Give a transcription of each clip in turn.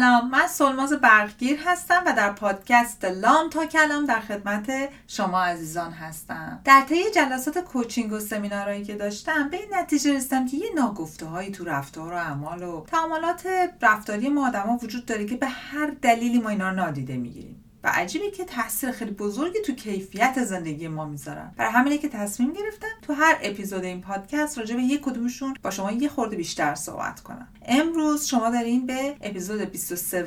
سلام من سلماز برقگیر هستم و در پادکست لام تا کلام در خدمت شما عزیزان هستم. در طی جلسات کوچینگ و سمینارهایی که داشتم به این نتیجه رسیدم که یه ناگفته هایی تو رفتار و اعمال و تعاملات رفتاری ما آدما وجود داره که به هر دلیلی ما اینا رو نادیده می‌گیریم. و عجیبه که تاثیر خیلی بزرگی تو کیفیت زندگی ما می‌ذارن. برای همینه که تصمیم گرفتم تو هر اپیزود این پادکست راجع به یک کدومشون با شما یه خورده بیشتر صحبت کنم. امروز شما دارین به اپیزود 23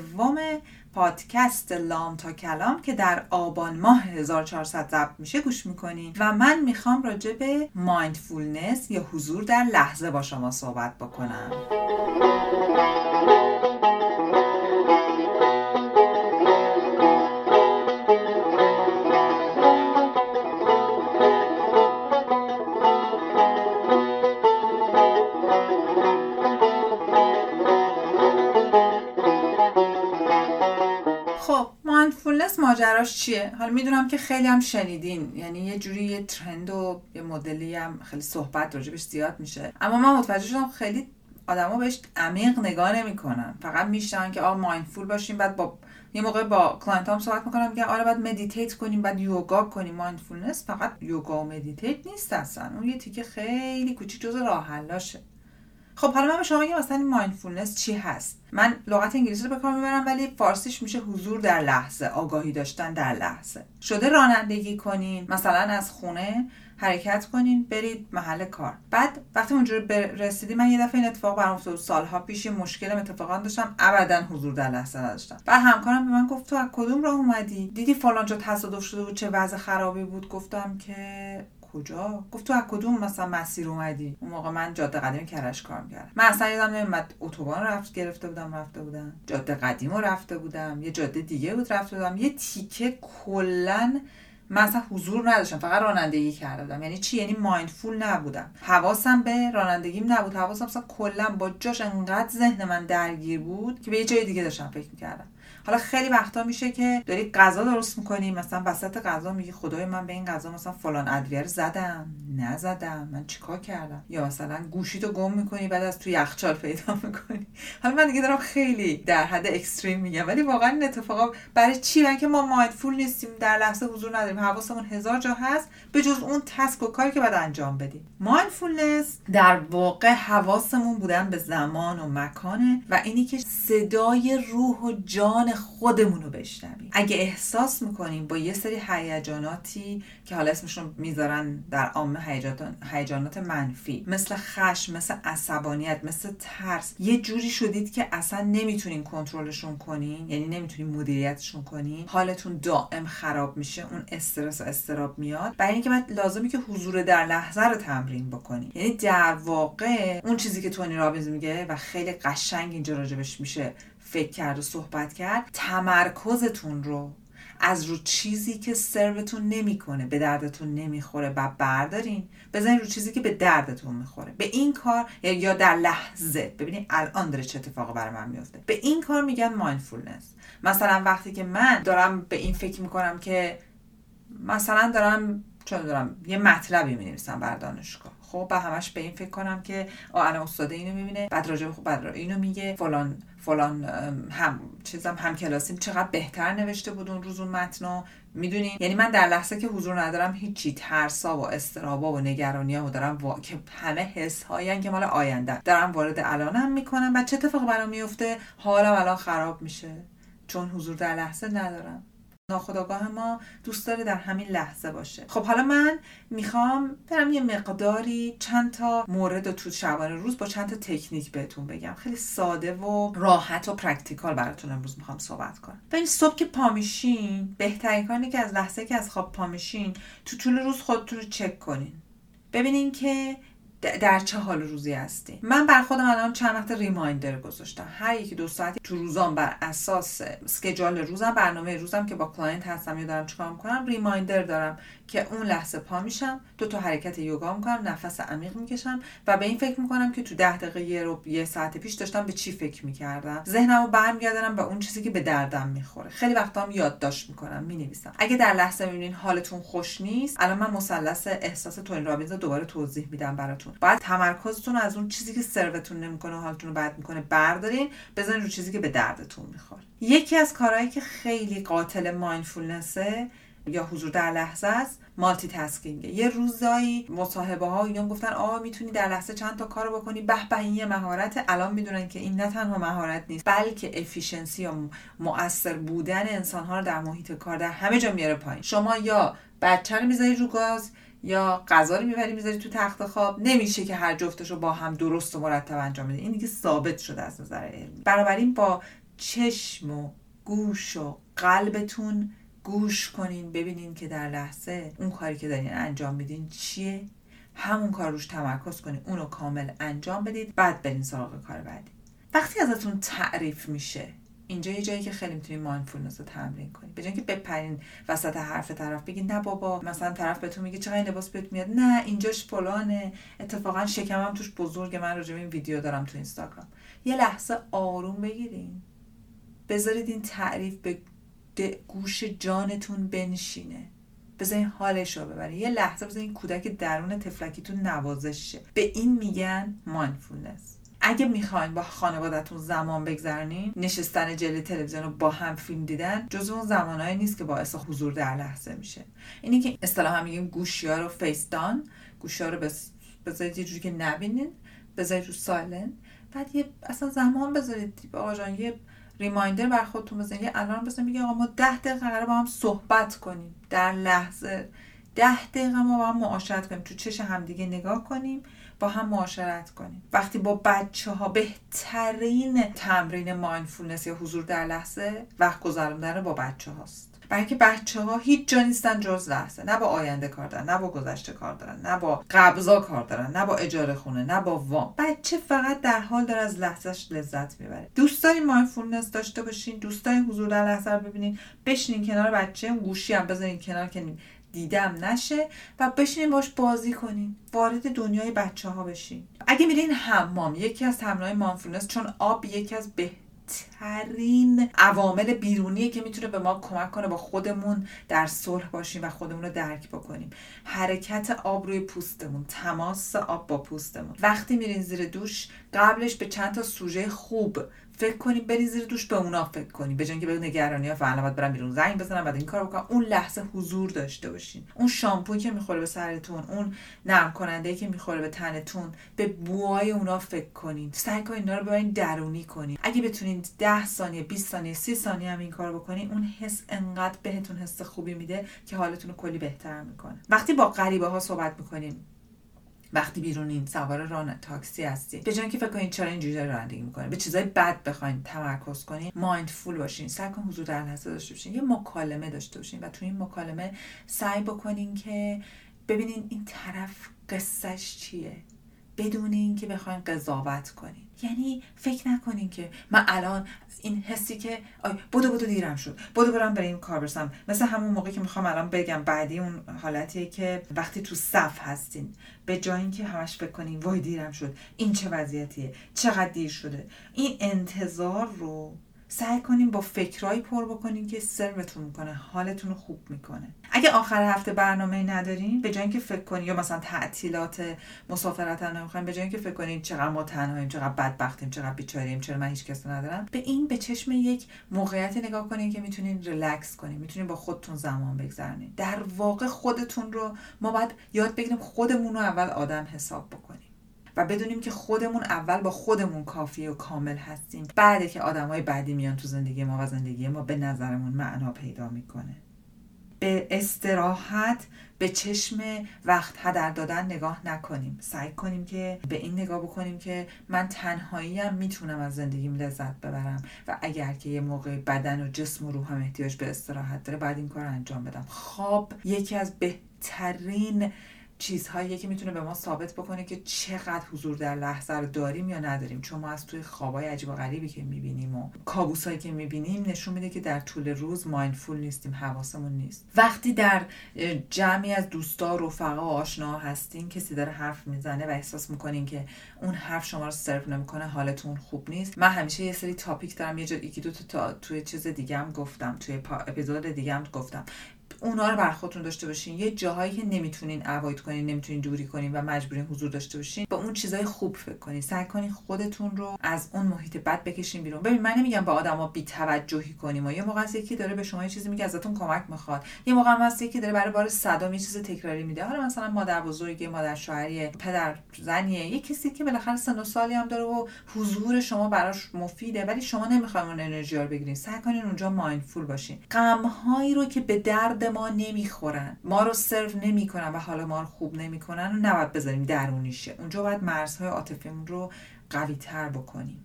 پادکست لام تا کلام که در آبان ماه 1400 ضبط میشه گوش می‌کنین و من می‌خوام راجع به مایندفولنس یا حضور در لحظه با شما صحبت بکنم. ماجراش چیه؟ حالا می‌دونم که خیلی هم شنیدین. یعنی یه جوری یه trend و یه مدلی هم خیلی صحبت راجبش زیاد میشه. اما من متوجه شدم خیلی آدما بهش عمیق نگاه نمی‌کنن. فقط میگن که آ mindful باشیم بعد با یه موقع با client هم صحبت می‌کنم که آره باید meditate کنیم بعد یوگا کنیم. mindfulness فقط یوگا و meditate نیست اصلا. اون یه تیکه خیلی کوچیک جز راه‌حلاشه خب حالا من به شما میگم مثلا این mindfulness چی هست؟ من لغت انگلیسی رو به کار می‌برم ولی فارسیش میشه حضور در لحظه آگاهی داشتن در لحظه. شده رانندگی کنین مثلا از خونه حرکت کنین برید محل کار. بعد وقتی اونجوری رسیدی من یه دفعه این اتفاق برام افتاد. سالها پیش مشکل اتفاقا داشتم ابدا حضور در لحظه نداشتم. بعد همکارم به من گفت تو از کدوم راه اومدی؟ دیدی فلان جا تصادف شده بود چه وضع خرابی بود؟ گفتم که کجا؟ گفت تو از کدوم مثلا مسیر اومدی؟ اون موقع من جاده قدیم کرش کار می‌کردم. من اصلا یادم نمیاد اتوبان رفت گرفته بودم رفته بودم. جاده قدیم رو رفته بودم. یه جاده دیگه بود رفته بودم. یه تیکه کلا من اصلا حضور نداشتم. فقط رانندگی کرده بودم یعنی چی؟ یعنی مایندفول نبودم. حواسم به رانندگیم نبود. حواسم مثلا کلا با جاش انقدر ذهن من درگیر بود که به یه جای دیگه داشتم فکر می‌کردم. حالا خیلی وقتا میشه که داری غذا درست می‌کنی. مثلا وسط غذا میگی خدای من به این غذا مثلا فلان ادویه زدم. نزدم. من چیکار کردم؟ یا مثلا گوشی تو گم می‌کنی بعد از تو یخچال پیدا می‌کنی. حالا من دیگه دارم خیلی در حد اکستریم میگم. ولی واقعا این اتفاقا برای چی؟ برای که ما mindful نیستیم در لحظه حضور نداریم. حواسمون هزار جا هست به جز اون task و کاری که باید انجام بدیم. mindfulness در واقع حواسمون بودن به زمان و مکانه و اینی که صدای روح و جان خودمون رو بشنویم. اگه احساس می‌کنیم با یه سری هیجاناتی که حالا اسمشون می‌ذارن در عامه هیجانات منفی مثل خشم مثل عصبانیت مثل ترس یه جوری شدید که اصلا نمی‌تونین کنترلشون کنین یعنی نمی‌تونین مدیریتشون کنین حالتون دائم خراب میشه اون استرس و اضطراب میاد. برای اینکه بعد لازمی که حضور در لحظه رو تمرین بکنی یعنی در واقع اون چیزی که تونی رابینز میگه و خیلی قشنگ اینجا راجبش میشه فکر کرد و صحبت کرد تمرکزتون رو از رو چیزی که سروتون نمی‌کنه به دردتون نمی‌خوره و بردارین. بزنین رو چیزی که به دردتون می‌خوره. به این کار یا در لحظه. ببینید الان داره چه اتفاقی برای من میفته به این کار میگن مایندفولنس مثلا وقتی که من دارم به این فکر می‌کنم که مثلا دارم چون دارم یه مطلبی می نویسم بر دانشگاه. خب به همش به این فکر کنم که آ الان استاد اینو می‌بینه بعد راجع خب بعد اینو میگه فلان فلان هم چیزم هم کلاسیم چقدر بهتر نوشته بود اون روز اون متنو. می‌دونین؟ یعنی من در لحظه که حضور ندارم هیچی ترسا و استرابا و نگرانی و دارم وا... که همه حس هایی که مال آینده. دارم وارد الانم می‌کنم و چه اتفاقی برام میفته حالم الان خراب میشه. چون حضور در لحظه ندارم. ناخداگاه ما دوست داره در همین لحظه باشه. خب حالا من می‌خوام برم یه مقداری چند تا مورد تو شبانه روز با چند تا تکنیک بهتون بگم. خیلی ساده و راحت و practical براتون امروز می‌خوام صحبت کنم. ببین صبح که پامیشین بهترین کاری که از لحظه که از خواب پامیشین تو طول روز خودتون رو چک کنین. ببینین که در چه حال روزی هستی؟ من بر خودم الان چند وقت reminder گذاشتم. هر یکی دو ساعتی تو روزام بر اساس schedule روزم برنامه روزم که با client هستم یا دارم چیکار می‌کنم reminder دارم که اون لحظه پا میشم دو تا حرکت یوگا می‌کنم نفس عمیق می‌کشم و به این فکر می‌کنم که تو ده دقیقه یه رو یه ساعت پیش داشتم به چی فکر می‌کردم؟ ذهنمو برمیگردم به اون چیزی که به دردم می‌خوره. خیلی وقتا هم یادداشت می‌کنم می‌نویسم. اگه در لحظه می‌بینین حالتون خوش نیست الان من مثلث احساس تونی رابینز دوباره توضیح میدم براتون. باید تمرکزتون از اون چیزی که سروتون نمی‌کنه حالتون رو بد می‌کنه بردارین بزنین رو چیزی که به دردتون می‌خوره. یکی از کارهایی که خیلی قاتل مایندفولنسه یا حضور در لحظه است مالتی تسکینگه یه روزایی مصاحبه ها اینا گفتن آ می‌تونی در لحظه چند تا کار بکنی؟ به به این مهارت الان می‌دونن که این نه تنها مهارت نیست بلکه افیشنسی یا مؤثر بودن انسان ها رو در محیط کار در همه جا میاره پایین. شما یا بچه رو می‌ذاری رو گاز یا غذا رو می‌بری می‌ذاری تو تخت خواب. نمیشه که هر جفتش رو با هم درست و مرتب انجام بده. این دیگه ثابت شده از نظر علمی. بنابراین با چشم و گوش و قلبتون گوش کنین ببینین که در لحظه اون کاری که دارین انجام میدین چیه. همون کار روش تمرکز کنین اونو کامل انجام بدید بعد برین سراغ کار بعدی. وقتی ازتون تعریف میشه اینجا یه جایی که خیلی می‌تونین مایندفولنس رو تمرین کنید به که بپرین وسط حرف طرف بگید نه بابا مثلا طرف بهتون میگه چقدر لباس بهت میاد؟ نه اینجاش فلانه. اتفاقا شکمم توش بزرگه. من راجع این ویدیو دارم تو اینستاگرام. یه لحظه آروم بگیرین. بذارید این تعریف به گوش جانتون بنشینه. بذارین حالش رو ببرین. یه لحظه بذارین کودک درون طفلکیتون نوازش شه. به این میگن mindfulness اگه می‌خواین با خانوادتون زمان بگذرونین نشستن جلوی تلویزیون رو با هم فیلم دیدن جز اون زمانهایی نیست که باعث حضور در لحظه میشه. اینی که اصطلاحا میگیم گوشیا رو face down گوشیا رو بذارید یه جوری که نبینین بذارید رو silent بعد یه اصلا زمان بذارید. آقا جان یه reminder بر خودتون بزنید. یه الان بزنید. میگه آقا ما ده دقیقه قرار با هم صحبت کنیم. در لحظه. ده دقیقه ما با هم معاشرت کنیم. تو چش همدیگه نگاه کنیم. با هم معاشرت کنیم. وقتی با بچه ها بهترین تمرین mindfulness یا حضور در لحظه وقت گذراندن با بچه هاست برای بچه ها هیچ جا نیستن جز لحظه. نه با آینده کار دارن نه با گذشته کار دارن نه با قبضا کار دارن نه با اجاره خونه نه با وام. بچه فقط در حال داره از لحظهش لذت می‌بره. دوست دارین mindfulness داشته باشین دوست دارین حضور در لحظه رو ببینین بشینین کنار بچه گوشی هم بذارین کنار که دیدم نشه و بشینین باش بازی کنین وارد دنیای بچه ها بشین اگه میرین حمام یکی از تمرینای مایندفولنس چون آب یکی از به ترین عوامل بیرونیه که می‌تونه به ما کمک کنه با خودمون در صلح باشیم و خودمون رو درک بکنیم. حرکت آب روی پوستمون تماس آب با پوستمون. وقتی میرین زیر دوش قبلش به چند تا سوژه خوب فکر کنیم برین زیر دوش به اونا فکر کنیم به که به نگرانی ها فعلا باید برم بیرون زنگ بزنم بعد این کار بکنم. اون لحظه حضور داشته باشین. اون شامپویی که می‌خوره به سرتون اون نرم کننده که می‌خوره به تنتون به بوهای اونا فکر کنین. سعی کنین اینا رو ببرین درونی کنین. اگه بتونین 10 ثانیه 20 ثانیه 30 ثانیه هم این کار بکنین اون حس انقدر بهتون حس خوبی میده که حالتون رو کلی بهتر می‌کنه. وقتی با غریبه ها صحبت می‌کنین وقتی بیرونین سوار ران تاکسی هستی به جای که فکر کنین چرا اینجوری رانندگی می‌کنین به چیزای بد بخواین تمرکز کنین مایندفول باشین. سعی کن حضور در لحظه داشته باشین. یه مکالمه داشته باشین و تو این مکالمه سعی بکنین که ببینین این طرف قصهش چیه. بدون اینکه بخواین قضاوت کنین یعنی فکر نکنین که من الان این حسی که آی بودو بودو دیرم شد. بودو برم برای این کار برسم. مثل همون موقع که می‌خوام الان بگم بعدی اون حالتیه که وقتی تو صف هستین به جای اینکه همش فکر کنین وای دیرم شد. این چه وضعیتیه؟ چقدر دیر شده؟ این انتظار رو سعی کنیم با فکرهایی پر بکنیم که سرتون می‌کنه حالتون رو خوب می‌کنه. اگه آخر هفته برنامه ندارین به جای اینکه فکر کنین یا مثلا تعطیلات مسافرت هم نمی‌خوایم به جای اینکه فکر کنین چقدر ما تنهاییم چقدر بدبختیم چقدر بیچاریم چرا من هیچ کس ندارم به این به چشم یک موقعیتی نگاه کنین که می‌تونین ریلکس کنین می‌تونین با خودتون زمان بگذرونین. در واقع خودتون رو ما باید یاد بگیریم خودمون رو اول آدم حساب بکنیم. و بدونیم که خودمون اول با خودمون کافی و کامل هستیم. بعد که آدمای بعدی میان تو زندگی ما و زندگی ما به نظرمون معنا پیدا می‌کنه. به استراحت به چشم وقت هدر دادن نگاه نکنیم. سعی کنیم که به این نگاه بکنیم که من تنهایی هم می‌تونم از زندگیم لذت ببرم. و اگر که یه موقع بدن و جسم و روحم احتیاج به استراحت داره بعد این کار انجام بدم. خواب یکی از بهترین چیزهایی که می‌تونه به ما ثابت بکنه که چقدر حضور در لحظه رو داریم یا نداریم. چون ما از توی خوابای عجیب و غریبی که می‌بینیم و کابوسایی که می‌بینیم نشون میده که در طول روز مایندفول نیستیم حواسمون نیست. وقتی در جمعی از دوستا رفقا و آشنا هستین کسی داره حرف می‌زنه و احساس می‌کنین که اون حرف شما رو سرو نمی‌کنه حالتون خوب نیست. من همیشه یه سری تاپیک دارم یه جا یکی دو تا توی چیز دیگه هم گفتم توی اپیزود دیگه هم گفتم. اونا رو بر خودتون داشته باشین. یه جاهایی که نمی‌تونین اوایت کنین نمی‌تونین دوری کنین و مجبورین حضور داشته باشین با اون چیزای خوب فکر کنین. سعی کنین خودتون رو از اون محیط بد بکشین بیرون. ببین من نمیگم با آدما بی توجهی کنیم. و یه موقع است یکی داره به شما یه چیزی میگه ازتون کمک می‌خواد. یه موقع هست یکی داره برای بار صدام یه چیز تکراری میده. حالا مثلا مادر بزرگی مادر شوهری پدر زنیه یه کسی که بالاخره سن و سالی هم داره و حضور شما براش مفیده ولی شما نمی‌خواین اون انرژی رو بگیرین. سعی کنین اونجا مایندفول باشین. غمهایی رو که به درد ما نمی‌خورن. ما رو سرو نمی‌کنن و حالا ما رو خوب نمی‌کنن و نباید بذاریم درونیشه اونجا باید مرزهای عاطفیمون رو قوی تر بکنیم.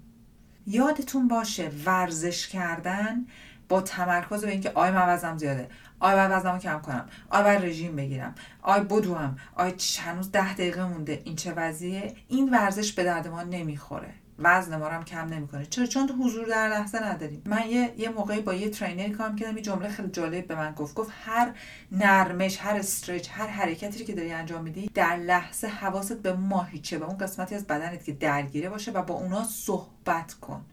یادتون باشه ورزش کردن با تمرکز به اینکه آی من وزنم زیاده آی باید وزنمو کم کنم آی باید رژیم بگیرم آی بدوم آی هنوز ده دقیقه مونده. این چه وضعیه؟ این ورزش به درد ما نمی‌خوره. وزن ما هم کم نمی‌کنه. چرا؟ چون حضور در لحظه نداریم من یه یه موقعی با یه trainer کار کردم. یه جمله خیلی جالب به من گفت. گفت هر نرمش هر stretch هر حرکتی که داری انجام میدی در لحظه حواست به ماهیچه به اون قسمتی از بدنت که درگیره باشه و با اونا صحبت کن.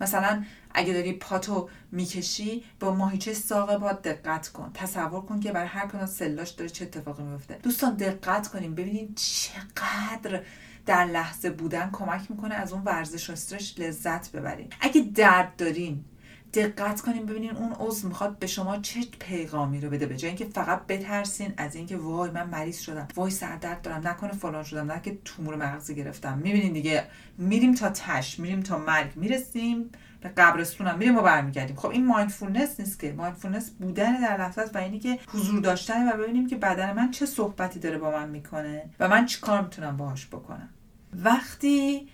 مثلا اگه داری پاتو می‌کشی با ماهیچه ساق با دقت کن. تصور کن که برای هر کدوم سلاش داره چه اتفاقی میفته دوستان دقت کنیم. ببینید چقدر در لحظه بودن کمک می‌کنه از اون ورزش و استرش لذت ببرین. اگه درد دارین دقت کنیم ببینین اون عضو می‌خواد به شما چه پیغامی رو بده. به جای اینکه فقط بترسین از اینکه وای من مریض شدم وای سردرد دارم نکنه فلان شدم نه که تومور مغزی گرفتم. می‌بینین دیگه میریم تا تهش میریم تا مرگ می‌رسیم به قبرستونم میریم و برمیگردیم. خب این mindfulness نیست که. mindfulness بودن در لحظه است و اینی که حضور داشتن و ببینیم که بدن من چه صحبتی داره با من می‌کنه و من چیکار می‌تونم باهاش بکنم. وقتی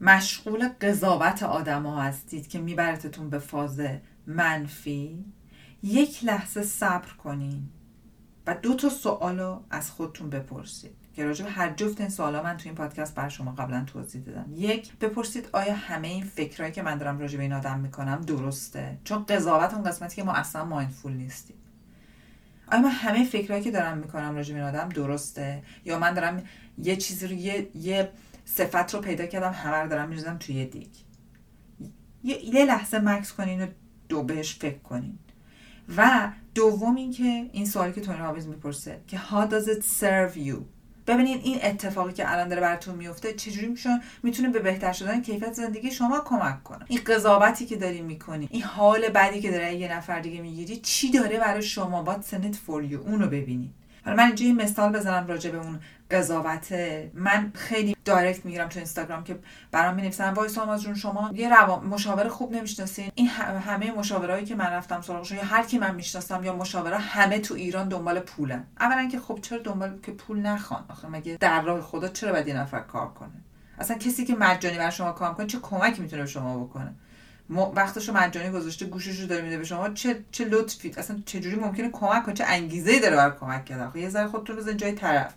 مشغول قضاوت آدم ها هستید که میبرتتون به فاز منفی یک لحظه صبر کنین و دو تا سوال رو از خودتون بپرسید. که راجع به هر جفت این سوالا من تو این پادکست بر شما قبلا توضیح دادم. یک بپرسید آیا همه این فکرهایی که من دارم راجع به این آدم می‌کنم درسته؟ چون قضاوت اون قسمتی که ما اصلا mindful نیستیم. آیا من همه فکرهایی که دارم می‌کنم راجع به این آدم درسته؟ یا من دارم یه چیزی رو یه, یه صفت رو پیدا کردم همه رو دارم میریزم توی دیگ. یه لحظه مکس کنین و دو بهش فکر کنین. و دوم اینکه این سوالی که تونی رابینز می‌پرسه که how does it serve you ببینید این اتفاقی که الان داره براتون میفته چجوری میشون می‌تونه به بهتر شدن کیفیت زندگی شما کمک کنه. این قضاوتی که داری می‌کنی این حال بدی که داره یه نفر دیگه می‌گیری چی داره برای شما؟ با سنت فور یو اونو ببینید من اینجا یه مثال بزنم راجع به اون قضاوت. من خیلی دایرکت می‌گیرم تو اینستاگرام که برام می‌نویسن وای ساماز جون شما یه روا مشاور خوب نمی‌شناسین. این همه مشاورایی که من رفتم سراغشون یا هر کی من می‌شناسم یا مشاوره همه تو ایران دنبال پولن. اولا که خب چرا دنبال که پول نخوان؟ آخه مگه در راه خدا چرا باید یه نفر کار کنه؟ اصلا کسی که مجانی بر شما کار کنه چه کمکی می‌تونه به شما بکنه؟ وقتشو مجانی گذاشته گوششو داره میده به شما. چه چه لطفی اصلا چه جوری ممکنه کمک کنه؟ چه انگیزه داره برای کمک کردن؟ یه ذره خودتون بزن جای طرف.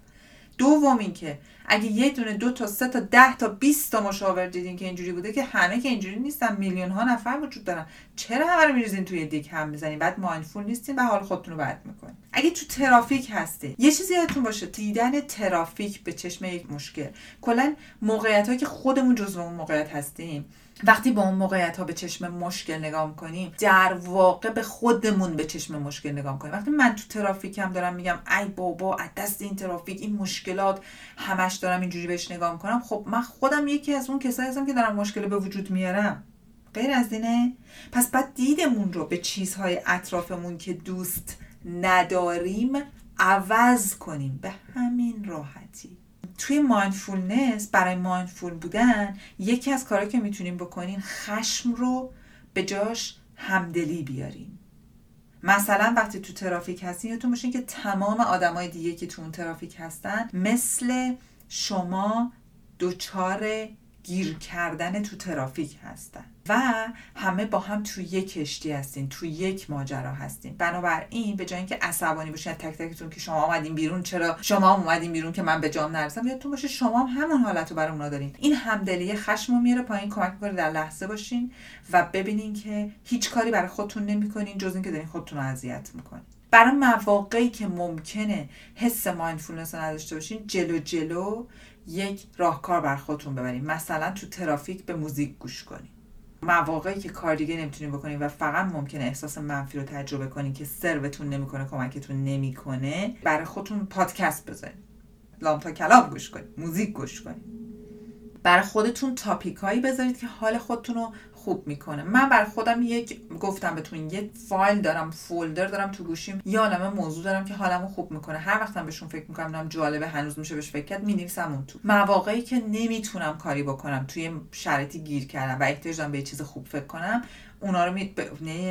دوم اینکه اگه یه دونه دو تا سه تا ده تا 20 تا مشاور دیدین که اینجوری بوده که همه که اینجوری نیستن میلیون ها نفر وجود دارن. چرا همه رو میریزین توی دیک هم می‌زنین بعد مایندفول نیستین و حال خودتون رو بد می‌کنین. اگه تو ترافیک هستی یه چیزی یادتون باشه دیدن ترافیک به چشم یک مشکل. کلا موقعیت که خودمون جزو اون موقعیت هستیم. وقتی با اون موقعیت ها به چشم مشکل نگاه می‌کنیم در واقع به خودمون به چشم مشکل نگاه می‌کنیم. وقتی من تو ترافیکم دارم میگم ای بابا از دست این ترافیک این مشکلات همش دارم اینجوری بهش نگاه می‌کنم. خب من خودم یکی از اون کسایی هستم که دارم مشکل به وجود میارم. غیر از اینه پس بعد دیدمون رو به چیزهای اطرافمون که دوست نداریم عوض کنیم. به همین راحتی. توی مایندفولنس برای مایندفول بودن یکی از کارهایی که می‌تونیم بکنیم خشم رو به جاش همدلی بیاریم مثلا وقتی تو ترافیک هستین یادتون باشین که تمام آدمای دیگه که تو اون ترافیک هستن مثل شما دچار گیر کردن تو ترافیک هستن و همه با هم تو یک کشتی هستین تو یک ماجرا هستین بنابراین به جای اینکه عصبانی باشین تک تکتون که شما آمدین بیرون چرا شما اومدین بیرون که من به جام نرسم؟ یادتون باشه شما هم همون حالت رو برای اونا دارین. این همدلی خشم رو میاره پایین کمک می‌کنه در لحظه باشین و ببینین که هیچ کاری برای خودتون نمی‌کنین جز اینکه دارین خودتون رو اذیت می‌کنین. برای مواقعی که ممکنه حس mindfulness نداشته باشین جلو جلو یک راهکار بر خودتون ببرین. مثلا تو ترافیک به موزیک گوش کنین. مواقعی که کار دیگه نمی‌تونین بکنین و فقط ممکنه احساس منفی رو تجربه کنین که سروتون نمی‌کنه کمکتون نمی‌کنه برای خودتون پادکست بزنین لام تا کام گوش کنید موزیک گوش کنید برای خودتون تاپیک هایی بذارید که حال خودتون رو خوب می‌کنه. من برای خودم یک گفتم بهتون یک فایل دارم folder دارم تو گوشیم. یه عالمه موضوع دارم که حالمو خوب می‌کنه. هر وقتم بهشون فکر می‌کنم جالبه هنوز میشه بهش فکر کرد می‌نویسم اون تو. مواقعی که نمی‌تونم کاری بکنم توی شرایطی گیر کردم و احتیاج دارم به چیز خوب فکر کنم اونا رو می...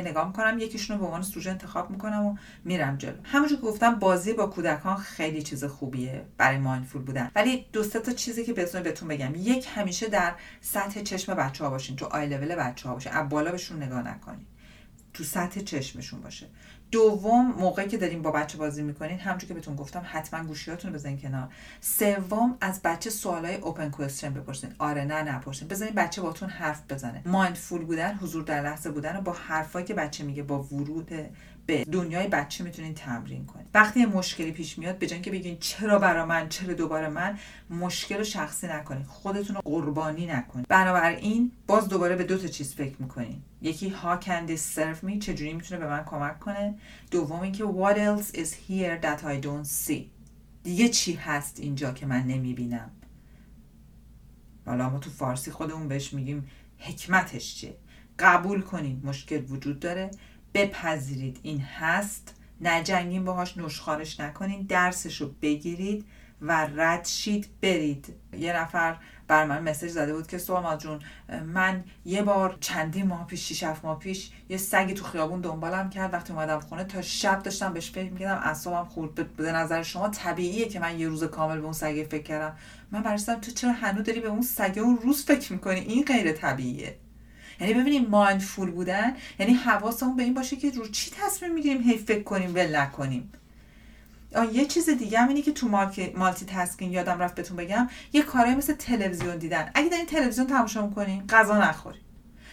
نگاه می‌کنم یکیشون رو به عنوان سوژه انتخاب می‌کنم و میرم جلو. همونجور که گفتم بازی با کودکان خیلی چیز خوبیه برای مایندفول بودن. ولی دو تا چیزی که بهتون بهتون بگم. یک همیشه در سطح چشم بچه ها باشین تو آی لول بچه ها باشین. از بالا بهشون نگاه نکنین. تو سطح چشمشون باشه. دوم موقعی که داریم با بچه بازی می‌کنین همونجور که بهتون گفتم حتما گوشیاتون رو بزنین کنار. سوم از بچه سوالای اوپن کوئسچن بپرسین. آره نه نپرسین. بزنین بچه باتون حرف بزنه. مایندفول بودن حضور در لحظه بودن و با حرفایی که بچه میگه با ورود به دنیای بچه می‌تونین تمرین کنید وقتی مشکلی پیش میاد به که بگین چرا برا من چرا دوباره من مشکل رو شخصی نکنید خودتون رو قربانی نکنید بنابراین باز دوباره به دو تا چیز فکر می‌کنین. یکی can this serve me چجوری می‌تونه به من کمک کنه؟ دوم اینکه what else is here that I don't see دیگه چی هست اینجا که من نمی‌بینم؟ حالا ما تو فارسی خودمون بهش میگیم حکمتش چیه؟ قبول کنید مشکل وجود داره. بپذیرید. این هست. نجنگین باهاش نشخارش نکنید درسش رو بگیرید و رد شید. برید. یه نفر بر من مسج زده بود که سوما جون من یه بار چندی ماه پیش شیش ماه پیش یه سگی تو خیابون دنبالم کرد. وقتی اومدم خونه تا شب داشتم بهش فکر می‌کردم. اعصابم خورد. به نظر شما طبیعیه که من یه روز کامل به اون سگه فکر کردم. من برستم تو چرا هنوز داری به اون سگه اون روز فکر می‌کنی؟ این غیر طبیعیه. یعنی ببینیم مایندفول بودن یعنی حواسمون به این باشه که رو چی تصمیم می‌گیریم هی فکر کنیم ول نکنیم. یه چیز دیگه هم اینه که تو مالتی تاسکینگ یادم رفت بهتون بگم یه کارهای مثل تلویزیون دیدن. اگه دارین تلویزیون تماشا می‌کنیم غذا نخوریم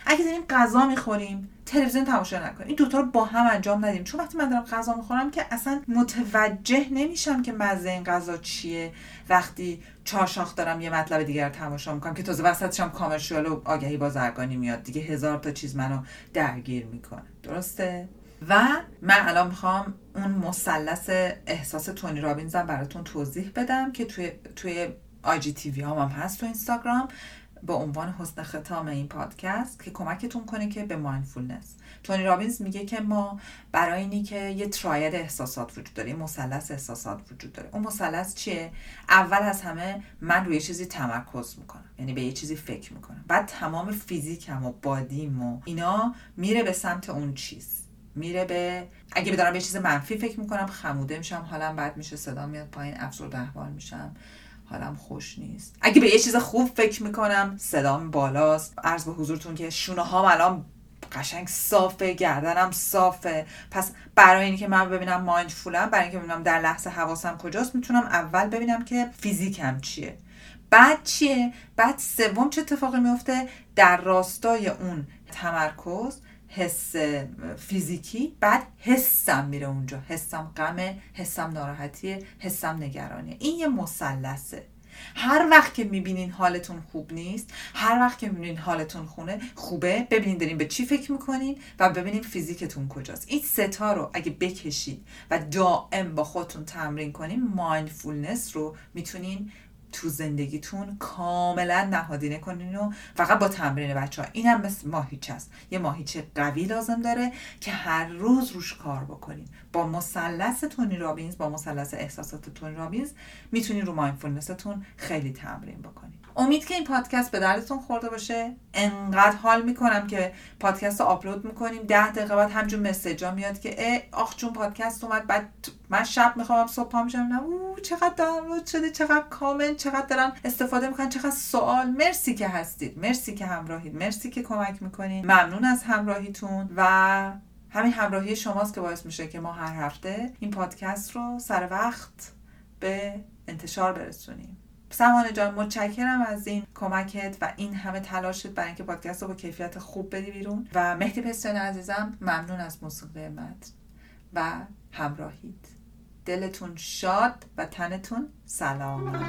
اگه داریم غذا می‌خوریم تلویزیون تماشا نکنیم این دوتا رو با هم انجام ندیم. چون وقتی من دارم غذا می‌خورم که اصلا متوجه نمیشم که مزه این غذا چیه. وقتی چاشاخ دارم یه مطلب دیگر تماشا می‌کنم که تازه وسطش هم commercial و آگهی بازرگانی میاد. دیگه هزار تا چیز منو درگیر می‌کنه. درسته؟ و من الان می‌خوام اون مثلث احساس تونی رابینزم براتون توضیح بدم که توی توی IGTV هم هست تو اینستاگرام. با عنوان حسن ختام این پادکست که کمکتون کنه که به mindfulness تونی رابینز میگه که ما برای اینی که یه triad احساسات وجود داره یه مثلث احساسات وجود داره. اون مثلث چیه؟ اول از همه من روی چیزی تمرکز می‌کنم. یعنی به یه چیزی فکر می‌کنم. بعد تمام فیزیکم و بادیم و اینا میره به سمت اون چیز. میره به اگه بدارم یه چیز منفی فکر می‌کنم خموده میشم حالم بد میشه صدا میاد پایین افسرده احوال میشم. حالم خوش نیست. اگه به یه چیز خوب فکر می‌کنم صدام بالاست. عرض به حضورتون که شونه ها الان قشنگ صافه گردنم صافه. پس برای اینکه که من ببینم مایندفولم برای اینکه ببینم در لحظه حواسم کجاست می‌تونم اول ببینم که فیزیکم چیه. بعد چیه؟ بعد سوم چه اتفاقی میفته در راستای اون تمرکز حس فیزیکی بعد حسم میره اونجا. حسم غمه حسم ناراحتیه حسم نگرانیه. این یه مثلثه. هر وقت که می‌بینین حالتون خوب نیست هر وقت که می‌بینین حالتون خونه خوبه ببینین دارین به چی فکر می‌کنین و ببینین فیزیکتون کجاست. این ستا رو اگه بکشید و دائم با خودتون تمرین کنین مایندفولنس رو می‌تونین تو زندگیتون کاملا نهادینه کنین و فقط با تمرین بچه ها این هم مثل ماهیچه است. یه ماهیچه قوی لازم داره که هر روز روش کار بکنین. با مثلث تونی رابینز با مثلث احساسات تونی رابینز می‌تونین رو مایندفولنستون خیلی تمرین بکنین. امید که این پادکست به دردتون خورده باشه. انقدر حال می‌کنم که پادکست رو آپلود می‌کنیم. ده دقیقه بعد همجور مسیجا میاد که اه آخ چون پادکست اومد بعد من شب می‌خوام صبح پا میشم نه. او چقدر دانلود شده چقدر کامنت چقدر دارم استفاده می‌کنن چقدر سوال. مرسی که هستید مرسی که همراهید مرسی که کمک می‌کنید ممنون از همراهیتون و همین همراهی شماست که باعث میشه که ما هر هفته این پادکست رو سر وقت به انتشار برسونیم. سمانه جان متشکرم از این کمکت و این همه تلاشت برای اینکه پادکست رو با کیفیت خوب بدی بیرون. و مهدی پستیان عزیزم ممنون از موسیقی متن و همراهید دلتون شاد و تنتون سلامت.